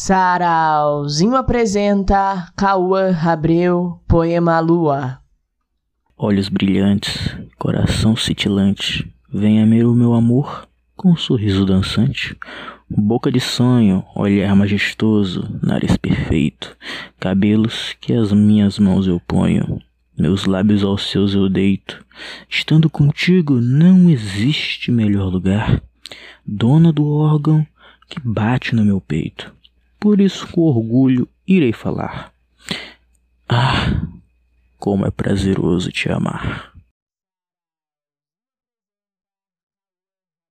Sarauzinho apresenta Cauã Abreu, poema Lua. Olhos brilhantes, coração cintilante, venha ver o meu amor com um sorriso dançante. Boca de sonho, olhar majestoso, nariz perfeito, cabelos que as minhas mãos eu ponho, meus lábios aos seus eu deito. Estando contigo não existe melhor lugar, dona do órgão que bate no meu peito. Por isso, com orgulho, irei falar. Ah, como é prazeroso te amar.